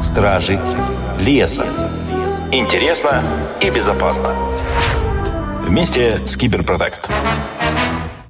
Стражи леса. Интересно и безопасно. Вместе с Киберпротект.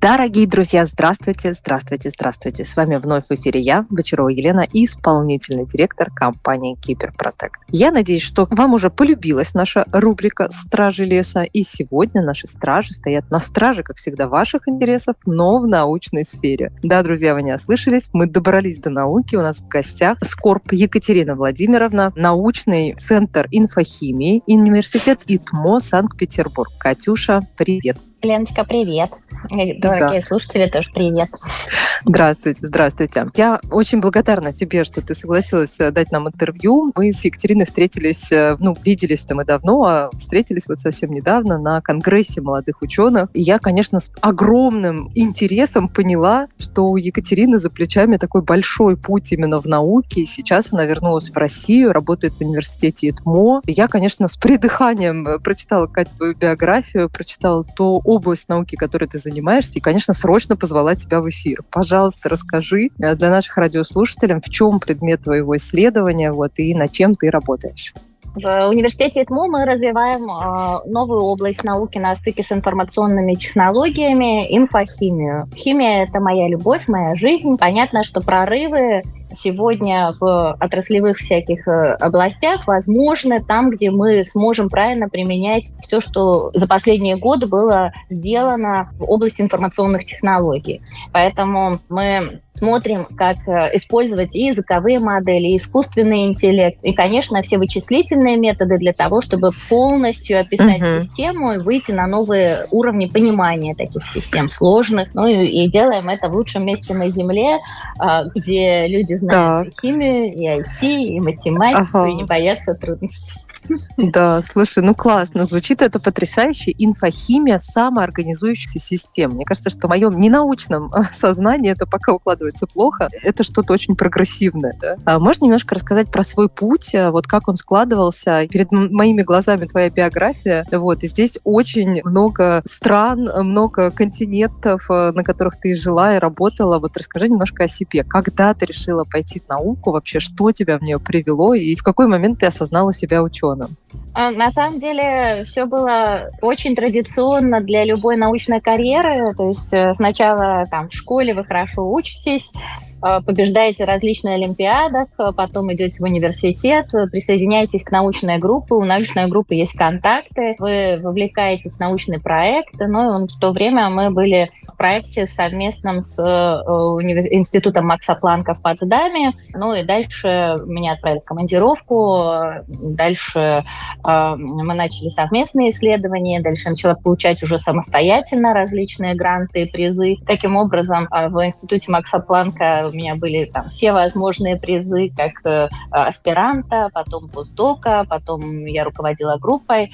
Дорогие друзья, здравствуйте, здравствуйте, здравствуйте. С вами вновь в эфире я, Бочарова Елена, исполнительный директор компании Киберпротект. Я надеюсь, что вам уже полюбилась наша рубрика «Стражи леса», и сегодня наши стражи стоят на страже, как всегда, ваших интересов, но в научной сфере. Да, друзья, вы не ослышались, мы добрались до науки, у нас в гостях Скорб Екатерина Владимировна, научный центр инфохимии, университет ИТМО, Санкт-Петербург. Катюша, привет. Леночка, привет. Дорогие да. слушатели, тоже привет. Здравствуйте, здравствуйте. Я очень благодарна тебе, что ты согласилась э, дать нам интервью. Мы с Екатериной встретились, э, ну, виделись-то мы давно, а встретились вот совсем недавно на Конгрессе молодых ученых. И я, конечно, с огромным интересом поняла, что у Екатерины за плечами такой большой путь именно в науке. И сейчас она вернулась в Россию, работает в университете ИТМО. И я, конечно, с придыханием э, прочитала, Катя, твою биографию, прочитала ту область науки, которой ты занимаешься, и, конечно, срочно позвала тебя в эфир. Пожалуйста, расскажи э, для наших радиослушателей, в чем предмет твоего исследования, вот, и над чем ты работаешь. В университете ИТМО мы развиваем э, новую область науки на стыке с информационными технологиями, инфохимию. Химия – это моя любовь, моя жизнь. Понятно, что прорывы сегодня в отраслевых всяких э, областях возможны там, где мы сможем правильно применять все, что за последние годы было сделано в области информационных технологий. Поэтому мы смотрим, как э, использовать и языковые модели, и искусственный интеллект, и, конечно, все вычислительные методы для того, чтобы полностью описать uh-huh. систему и выйти на новые уровни понимания таких систем сложных. Ну и, и делаем это в лучшем месте на Земле, а, где люди знают так. и химию, и IT, и математику, ага. и не боятся трудностей. Да, слушай, ну классно. Звучит это потрясающе. Инфохимия самоорганизующейся системы. Мне кажется, что в моем ненаучном э, сознании это пока укладывается плохо. Это что-то очень прогрессивное. Да? А можешь немножко рассказать про свой путь, э, вот как он складывался? Перед моими глазами твоя биография. Вот, и здесь очень много стран, много континентов, э, на которых ты жила и работала. Вот расскажи немножко о себе. Когда ты решила пойти в науку? Вообще, что тебя в нее привело? И в какой момент ты осознала себя ученым? Ученым? А, на самом деле все было очень традиционно для любой научной карьеры. То есть э, сначала там в школе вы хорошо учитесь, Э, побеждаете различные олимпиадах, э, потом идете в университет, присоединяетесь к научной группе, у научной группы есть контакты, вы вовлекаетесь в научный проект. Ну, в то время мы были в проекте совместном с э, Институтом Макса Планка в Потсдаме. Ну и дальше меня отправили в командировку, дальше мы начали совместные исследования, дальше начала получать уже самостоятельно различные гранты и призы. Таким образом, в Институте Макса Планка у меня были там все возможные призы, как э, аспиранта, потом постдока, потом я руководила группой,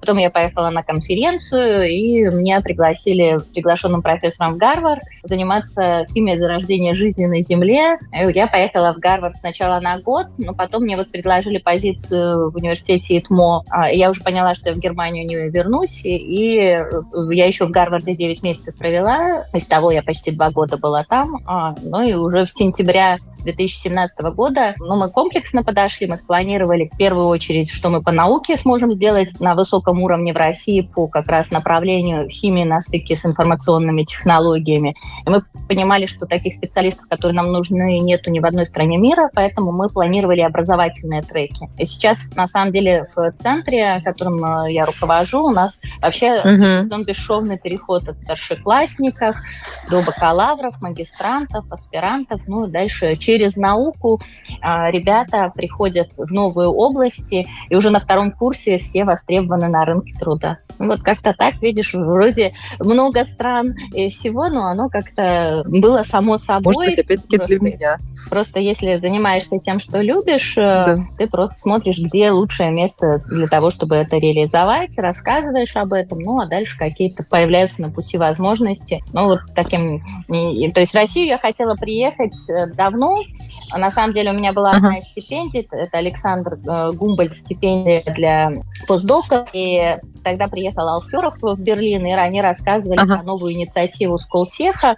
потом я поехала на конференцию, и меня пригласили приглашенным профессором в Гарвард заниматься химией зарождения жизни на Земле. Я поехала в Гарвард сначала на год, но потом мне вот предложили позицию в университете ИТМО. А, я уже поняла, что я в Германию не вернусь, и я еще в Гарварде 9 месяцев провела. Из того я почти два года была там, а, ну и уже уже в сентября 2017 года. Но мы комплексно подошли, мы спланировали в первую очередь, что мы по науке сможем сделать на высоком уровне в России по как раз направлению химии на стыке с информационными технологиями. И мы понимали, что таких специалистов, которые нам нужны, нету ни в одной стране мира, поэтому мы планировали образовательные треки. И сейчас, на самом деле, в центре, которым э, я руковожу, у нас вообще uh-huh. бесшовный переход от старшеклассников до бакалавров, магистрантов, аспирантов, ну и дальше через науку а, ребята приходят в новые области, и уже на втором курсе все востребованы на рынке труда. Ну, вот как-то так, видишь, вроде много стран и всего, но оно как-то было само собой. Может быть, опять-таки просто, для меня. Просто если занимаешься тем, что любишь, э, да. ты просто смотришь, где лучшее место для того, чтобы это реализовать, рассказываешь об этом, ну, а дальше какие-то появляются на пути возможности. Ну, вот таким... То есть в Россию я хотела приехать э, давно, на самом деле у меня была одна uh-huh. стипендия, это Александр э, Гумбольд стипендия для постдоков, и Тогда приехал Алферов в Берлин, и они рассказывали ага. про новую инициативу Сколтеха.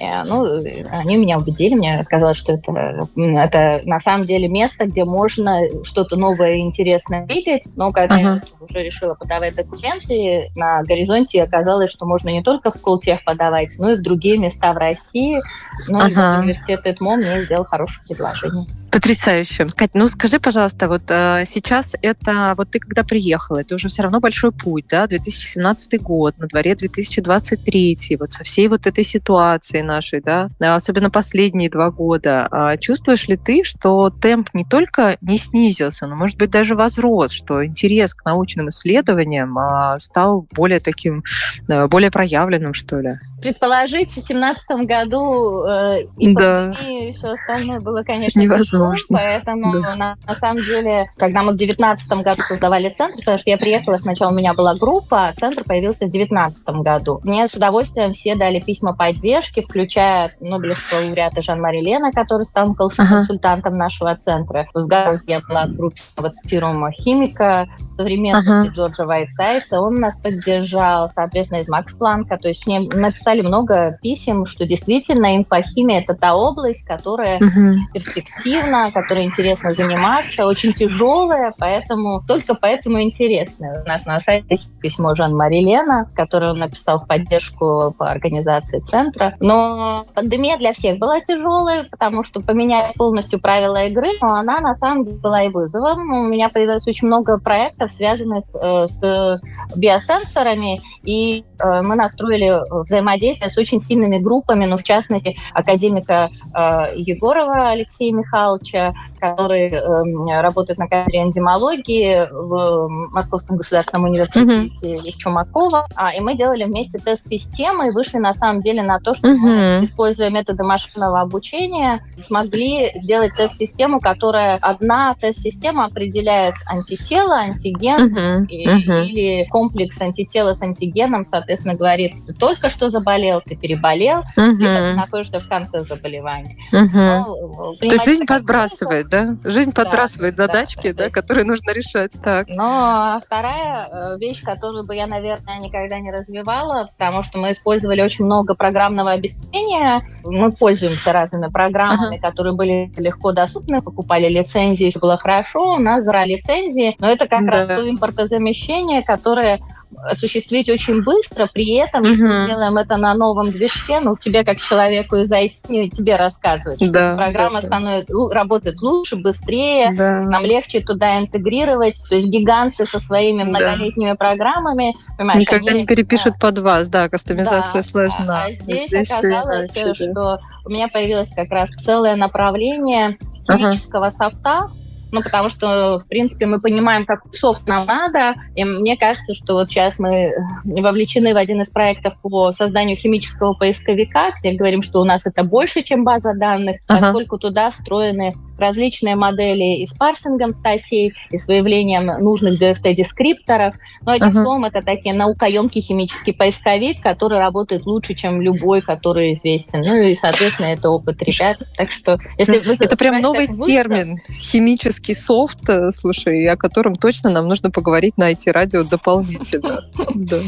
Э, ну, они меня убедили, мне казалось, что это, это на самом деле место, где можно что-то новое и интересное видеть. Но когда ага. я уже решила подавать документы, на горизонте оказалось, что можно не только в Сколтех подавать, но и в другие места в России. Ну, ага. и вот университет ЭТМО мне сделал хорошее предложение. Потрясающе. Кать, ну скажи, пожалуйста, вот э, сейчас это, вот ты когда приехала, это уже все равно большой путь, да, 2017 год, на дворе 2023, вот со всей вот этой ситуацией нашей, да, особенно последние два года. Э, чувствуешь ли ты, что темп не только не снизился, но, может быть, даже возрос, что интерес к научным исследованиям э, стал более таким, э, более проявленным, что ли? Предположить в 2017 году э, и да. и все остальное было, конечно, невозможно. Тяжело, поэтому да. на, на самом деле, когда мы в 2019 году создавали центр, потому что я приехала, сначала у меня была группа, а центр появился в 2019 году. Мне с удовольствием все дали письма поддержки, включая Нобелевского лауреата Жан-Мари Лена, который стал консультантом ага. нашего центра. В году я была в группе цитируемого химика современности ага. Джорджа Вайтсайца. Он нас поддержал, соответственно, из Макс Планка. То есть мне написали написали много писем, что действительно инфохимия это та область, которая угу. перспективна, которой интересно заниматься, очень тяжелая, поэтому только поэтому интересно. У нас на сайте есть письмо Жан-Мари Лена, которое он написал в поддержку по организации центра. Но пандемия для всех была тяжелой, потому что поменять полностью правила игры, но она на самом деле была и вызовом. У меня появилось очень много проектов, связанных э, с биосенсорами, и э, мы настроили взаимодействие взаимодействия с очень сильными группами, ну, в частности, академика э, Егорова Алексея Михайловича, который э, работает на кафедре энзимологии в Московском государственном университете mm-hmm. Чумакова. А, и мы делали вместе тест-системы и вышли на самом деле на то, что mm-hmm. мы, используя методы машинного обучения, смогли сделать тест-систему, которая одна тест-система определяет антитело, антиген mm-hmm. И, mm-hmm. или комплекс антитела с антигеном, соответственно, говорит, только что заболел, ты переболел, угу. либо ты находишься в конце заболевания. Угу. Но, То есть жизнь подбрасывает, да? Жизнь да, подбрасывает задачки, да, да, которые нужно решать. Так. Но вторая э, вещь, которую бы я, наверное, никогда не развивала, потому что мы использовали очень много программного обеспечения. Мы пользуемся разными программами, ага. которые были легко доступны, покупали лицензии, все было хорошо, у нас за лицензии, но это как да. раз то импортозамещение, которое осуществить очень быстро, при этом, угу. если мы делаем это на новом движке, ну, тебе как человеку из IT, тебе рассказывать, что да, программа да, становится, работает лучше, быстрее, да. нам легче туда интегрировать, то есть гиганты со своими многолетними да. программами, понимаешь, Никогда они, не перепишут да. под вас, да, кастомизация да, сложна. А здесь, здесь оказалось, иначе, что у меня появилось как раз целое направление химического ага. софта, ну, потому что, в принципе, мы понимаем, как софт нам надо, и мне кажется, что вот сейчас мы вовлечены в один из проектов по созданию химического поисковика, где говорим, что у нас это больше, чем база данных, ага. поскольку туда встроены различные модели и с парсингом статей, и с выявлением нужных DFT-дескрипторов. Но, одним uh-huh. словом, это такие наукоемкий химический поисковик, который работает лучше, чем любой, который известен. Ну и, соответственно, это опыт ребят. Так что, если вы Это прям новый вызов, термин. Химический софт, э, слушай, о котором точно нам нужно поговорить на IT-радио дополнительно.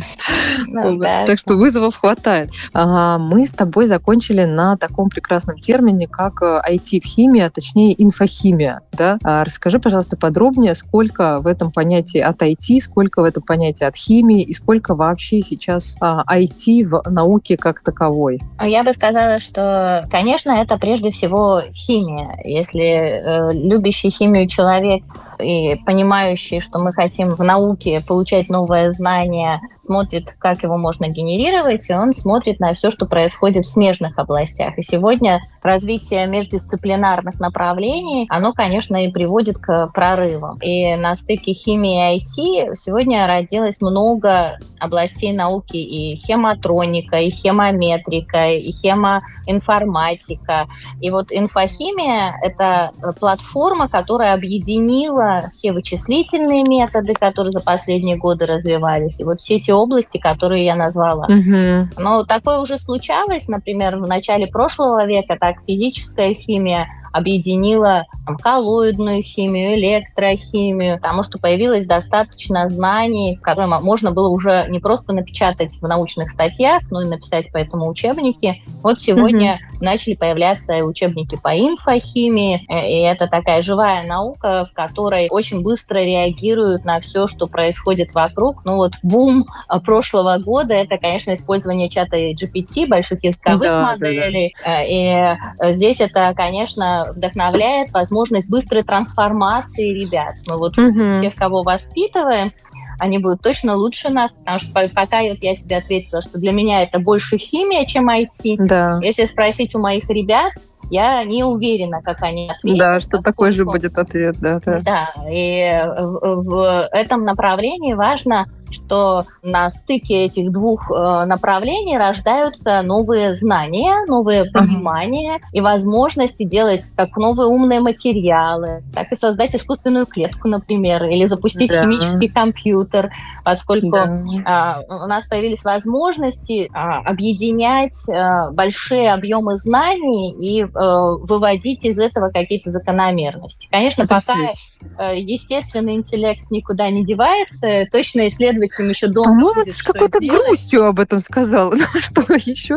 Ну так что вызовов хватает. Мы с тобой закончили на таком прекрасном термине, как IT э, в химии, а точнее инфохимия. Да? А расскажи, пожалуйста, подробнее, сколько в этом понятии от IT, сколько в этом понятии от химии и сколько вообще сейчас а, IT в науке как таковой? Я бы сказала, что, конечно, это прежде всего химия. Если э, любящий химию человек и понимающий, что мы хотим в науке получать новое знание, смотрит, как его можно генерировать, и он смотрит на все, что происходит в смежных областях. И сегодня развитие междисциплинарных направлений направлений, оно, конечно, и приводит к прорывам. И на стыке химии и IT сегодня родилось много областей науки и хемотроника, и хемометрика, и хемоинформатика. И вот инфохимия — это платформа, которая объединила все вычислительные методы, которые за последние годы развивались, и вот все эти области, которые я назвала. Угу. Но такое уже случалось, например, в начале прошлого века, так физическая химия объединила изменила там, коллоидную химию, электрохимию, потому что появилось достаточно знаний, которые можно было уже не просто напечатать в научных статьях, но и написать по этому учебники. Вот сегодня. Начали появляться учебники по инфохимии, э, и это такая живая наука, в которой очень быстро реагируют на все, что происходит вокруг. Ну вот бум э, прошлого года — это, конечно, использование чата GPT, больших языковых да, моделей. Да, да. И здесь это, конечно, вдохновляет возможность быстрой трансформации ребят. Мы вот угу. тех, кого воспитываем, они будут точно лучше нас, потому что пока вот я тебе ответила, что для меня это больше химия, чем IT. Да. Если спросить у моих ребят, я не уверена, как они ответят. Да, что такой же будет ответ, да. Да, да и в, в этом направлении важно что на стыке этих двух э, направлений рождаются новые знания, новые понимания и возможности делать как новые умные материалы, так и создать искусственную клетку, например, или запустить да. химический компьютер, поскольку да. э, у нас появились возможности э, объединять э, большие объемы знаний и э, выводить из этого какие-то закономерности. Конечно, Это пока естественный интеллект никуда не девается, точно исследовать исследователям еще долго По-моему, ты с какой-то грустью об этом сказала. Ну, что еще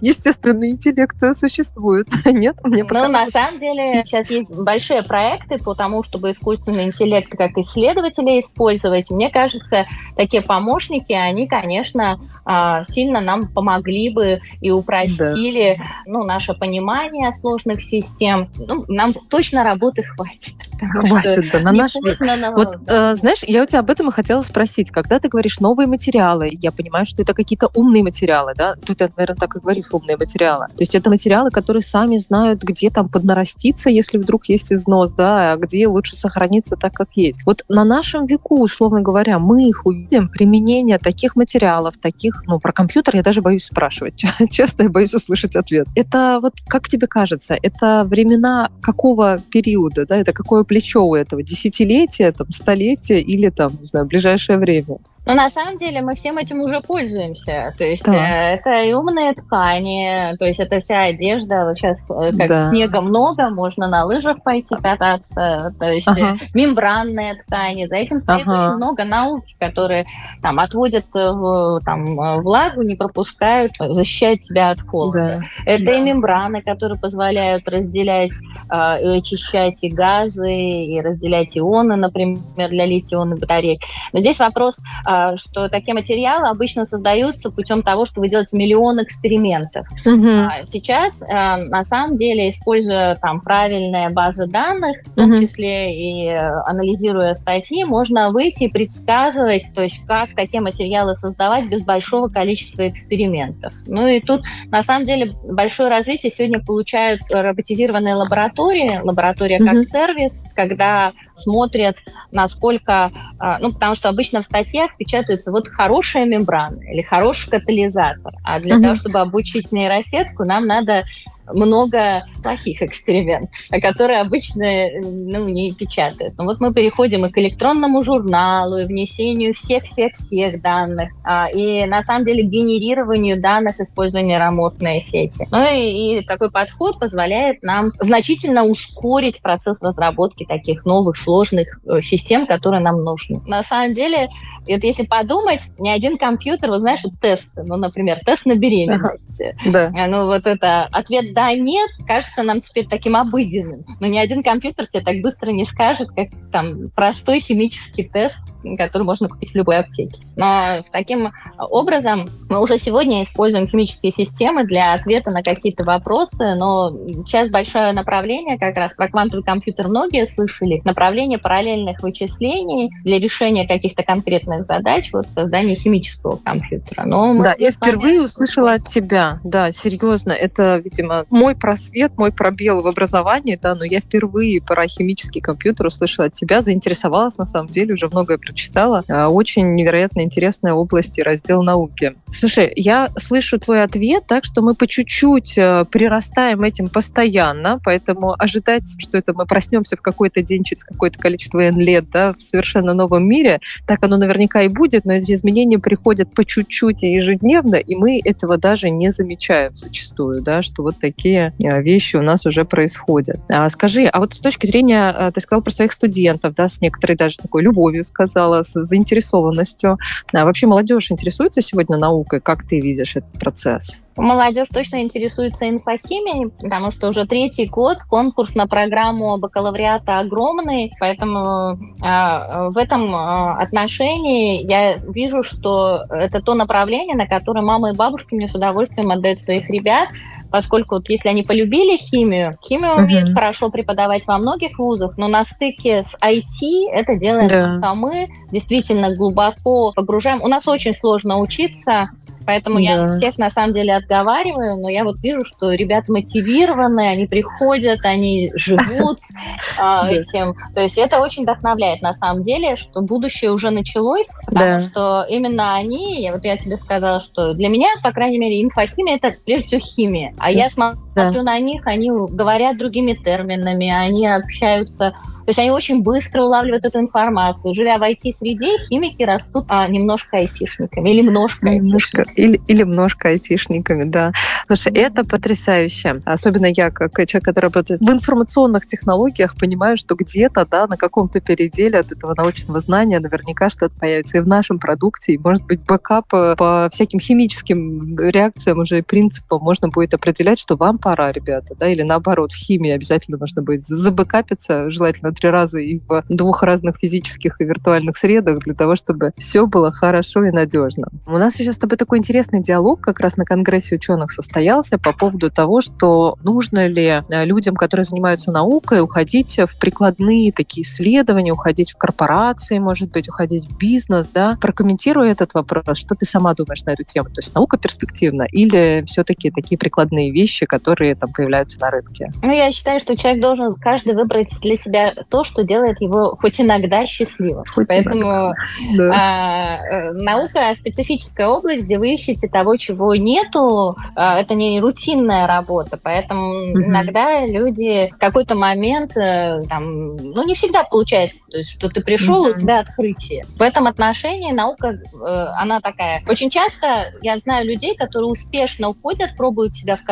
естественный интеллект существует. Нет? Мне ну, на самом деле, сейчас есть большие проекты по тому, чтобы искусственный интеллект как исследователи использовать. Мне кажется, такие помощники, они, конечно, а, сильно нам помогли бы и упростили да. ну, наше понимание сложных систем. Ну, нам точно работы хватит. Хватит, да, на наш век. Вот, э, знаешь, я у тебя об этом и хотела спросить когда ты говоришь новые материалы, я понимаю, что это какие-то умные материалы, да? Тут ты, наверное, так и говоришь, умные материалы. То есть это материалы, которые сами знают, где там поднараститься, если вдруг есть износ, да, а где лучше сохраниться так, как есть. Вот на нашем веку, условно говоря, мы их увидим, применение таких материалов, таких, ну, про компьютер я даже боюсь спрашивать. Часто я боюсь услышать ответ. Это вот, как тебе кажется, это времена какого периода, да, это какое плечо у этого? Десятилетия, там, столетия или там, не знаю, ближайшее время? Но на самом деле мы всем этим уже пользуемся. То есть да. э, это и умные ткани, то есть это вся одежда. Вот сейчас э, как да. снега много, можно на лыжах пойти кататься. То есть ага. мембранные ткани. За этим стоит ага. очень много науки, которые там отводят э, в, там, э, влагу, не пропускают, защищают тебя от холода. Да. Это да. и мембраны, которые позволяют разделять э, и очищать и газы, и разделять ионы, например, для литий-ионных батареек. Но здесь вопрос а, что такие материалы обычно создаются путем того, что вы делаете миллион экспериментов. Угу. Сейчас, а, на самом деле, используя там правильные базы данных, в том угу. числе и анализируя статьи, можно выйти и предсказывать, то есть как такие материалы создавать без большого количества экспериментов. Ну и тут, на самом деле, большое развитие сегодня получают роботизированные лаборатории, лаборатория угу. как сервис, когда смотрят, насколько, а, ну, потому что обычно в статьях печатаются вот хорошая мембрана или хороший катализатор. А для mm-hmm. того, чтобы обучить нейросетку, нам надо много плохих экспериментов, которые обычно ну, не печатают. Но вот мы переходим и к электронному журналу, и внесению всех-всех-всех данных, а, и на самом деле генерированию данных, используя нейроморфные сети. Ну и, и такой подход позволяет нам значительно ускорить процесс разработки таких новых сложных э, систем, которые нам нужны. На самом деле, вот если подумать, ни один компьютер, вы знаешь, тест, ну, например, тест на беременность. Да. Ну вот это ответ да, нет, кажется нам теперь таким обыденным. Но ни один компьютер тебе так быстро не скажет, как там простой химический тест, который можно купить в любой аптеке. Но таким образом мы уже сегодня используем химические системы для ответа на какие-то вопросы, но сейчас большое направление, как раз про квантовый компьютер многие слышали, направление параллельных вычислений для решения каких-то конкретных задач, вот создание химического компьютера. Но да, я впервые услышала от тебя, да, серьезно, это, видимо, мой просвет, мой пробел в образовании, да, но я впервые про химический компьютер услышала от тебя, заинтересовалась, на самом деле, уже многое прочитала. А, очень невероятно интересная область и раздел науки. Слушай, я слышу твой ответ, так что мы по чуть-чуть э, прирастаем этим постоянно, поэтому ожидать, что это мы проснемся в какой-то день через какое-то количество N лет, да, в совершенно новом мире, так оно наверняка и будет, но эти изменения приходят по чуть-чуть и ежедневно, и мы этого даже не замечаем зачастую, да, что вот такие такие вещи у нас уже происходят. А, скажи, а вот с точки зрения, ты сказал про своих студентов, да, с некоторой даже такой любовью сказала, с заинтересованностью. А вообще молодежь интересуется сегодня наукой? Как ты видишь этот процесс? Молодежь точно интересуется инфохимией, потому что уже третий год конкурс на программу бакалавриата огромный, поэтому э, в этом э, отношении я вижу, что это то направление, на которое мамы и бабушки мне с удовольствием отдают своих ребят, поскольку вот если они полюбили химию, химию uh-huh. умеют хорошо преподавать во многих вузах, но на стыке с IT это делаем да. мы действительно глубоко погружаем. У нас очень сложно учиться Поэтому да. я всех на самом деле отговариваю, но я вот вижу, что ребята мотивированы, они приходят, они живут а, этим. То есть это очень вдохновляет на самом деле, что будущее уже началось, потому что именно они, вот я тебе сказала, что для меня, по крайней мере, инфохимия это прежде всего химия. А я смотрю на них, они говорят другими терминами, они общаются, то есть они очень быстро улавливают эту информацию. Живя в IT-среде, химики растут а, немножко айтишниками или немножко айтишниками. Или, или немножко айтишниками, да. Слушай, mm-hmm. это потрясающе. Особенно я, как человек, который работает в информационных технологиях, понимаю, что где-то, да, на каком-то переделе от этого научного знания наверняка что-то появится и в нашем продукте, и, может быть, backup э, по всяким химическим реакциям уже и принципам можно будет определять, что вам пора, ребята, да, или наоборот, в химии обязательно нужно будет забэкапиться, желательно три раза и в двух разных физических и виртуальных средах для того, чтобы все было хорошо и надежно. У нас еще с тобой такой интересный диалог как раз на Конгрессе ученых состоялся по поводу того, что нужно ли э, людям, которые занимаются наукой, уходить в прикладные такие исследования, уходить в корпорации, может быть, уходить в бизнес, да? Прокомментируй этот вопрос. Что ты сама думаешь на эту тему? То есть наука перспективна или все-таки такие прикладные вещи, которые там появляются на рынке? Ну, я считаю, что человек должен каждый выбрать для себя то, что делает его хоть иногда счастливым. Хоть Поэтому иногда. Да. А, э, наука специфическая область, где вы ищете того, чего нету, а, это не рутинная работа, поэтому угу. иногда люди в какой-то момент, э, там, ну, не всегда получается, то есть, что ты пришел, угу. у тебя открытие. В этом отношении наука, э, она такая. Очень часто я знаю людей, которые успешно уходят, пробуют себя в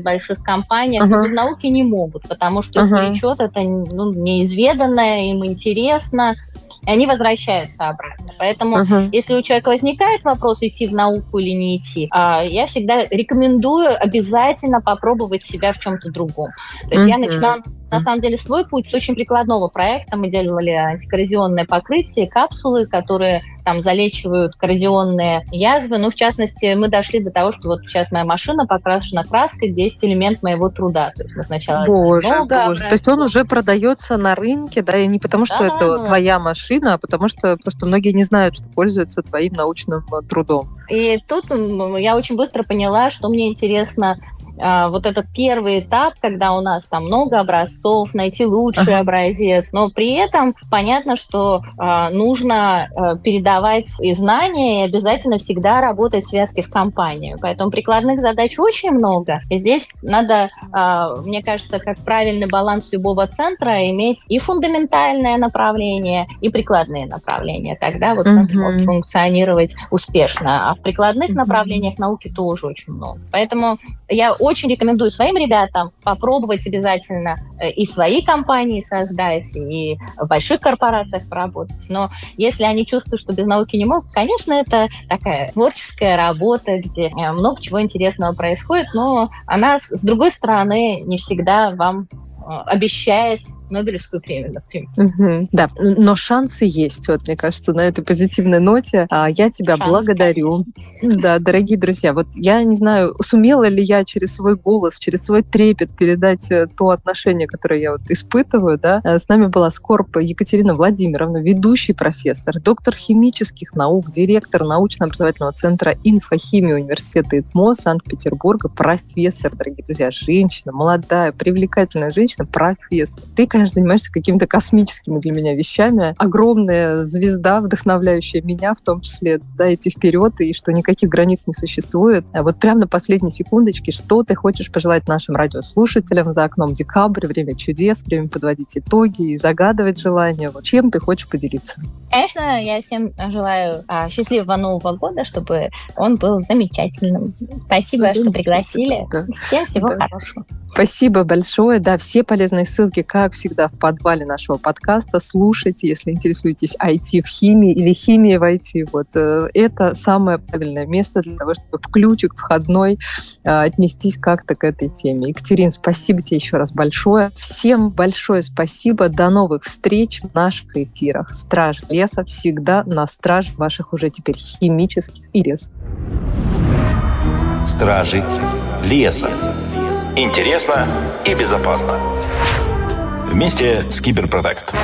в больших компаниях, но без науки не могут, потому что угу. их влечет это ну, неизведанное, им интересно, и они возвращаются обратно. Поэтому, uh-huh. если у человека возникает вопрос, идти в науку или не идти, а, я всегда рекомендую обязательно попробовать себя в чем-то другом. То есть uh-huh. я начинала на самом деле свой путь с очень прикладного проекта. Мы делали антикоррозионное покрытие, капсулы, которые там залечивают коррозионные язвы. Ну, в частности, мы дошли до того, что вот сейчас моя машина покрашена краской, где есть элемент моего труда. То есть мы сначала боже, много боже. То есть он уже продается на рынке, да, и не потому, что да, это да. твоя машина, а потому что просто многие не знают, что пользуются твоим научным трудом. И тут я очень быстро поняла, что мне интересно вот этот первый этап, когда у нас там много образцов, найти лучший ага. образец, но при этом понятно, что э, нужно э, передавать и знания, и обязательно всегда работать в связке с компанией. Поэтому прикладных задач очень много. И здесь надо, э, мне кажется, как правильный баланс любого центра иметь и фундаментальное направление, и прикладные направления. Тогда вот центр uh может функционировать успешно. А в прикладных uh направлениях науки тоже очень много. Поэтому я очень рекомендую своим ребятам попробовать обязательно э, и свои компании создать, и в больших корпорациях поработать. Но если они чувствуют, что без науки не могут, конечно, это такая творческая работа, где э, много чего интересного происходит, но она, с другой стороны, не всегда вам э, обещает Нобелевскую премию, например. Угу, да, но шансы есть. Вот, мне кажется, на этой позитивной ноте а, я тебя Шанс, благодарю. Конечно. Да, дорогие друзья, вот я не знаю, сумела ли я через свой голос, через свой трепет передать э, то отношение, которое я вот испытываю, да. Э, с нами была Скорпа Екатерина Владимировна, ведущий профессор, доктор химических наук, директор научно-образовательного центра инфохимии университета ИТМО Санкт-Петербурга, профессор, дорогие друзья, женщина, молодая, привлекательная женщина, профессор. Ты, конечно, знаешь, занимаешься какими-то космическими для меня вещами. Огромная звезда, вдохновляющая меня в том числе, да, идти вперед, и что никаких границ не существует. А вот прямо на последней секундочке, что ты хочешь пожелать нашим радиослушателям за окном декабрь, время чудес, время подводить итоги и загадывать желания? Вот чем ты хочешь поделиться? Конечно, я всем желаю а, счастливого Нового года, чтобы он был замечательным. Спасибо, что пригласили. Да. Всем всего да. хорошего. Спасибо большое. Да, все полезные ссылки, как всегда, в подвале нашего подкаста. Слушайте, если интересуетесь IT в химии или химией в IT. Вот э, это самое правильное место для того, чтобы в ключик входной э, отнестись как-то к этой теме. Екатерин, спасибо тебе еще раз большое. Всем большое спасибо. До новых встреч в наших эфирах. Страж леса всегда на страж ваших уже теперь химических ирес. Стражи леса. Интересно и безопасно. Вместе с Киберпротект.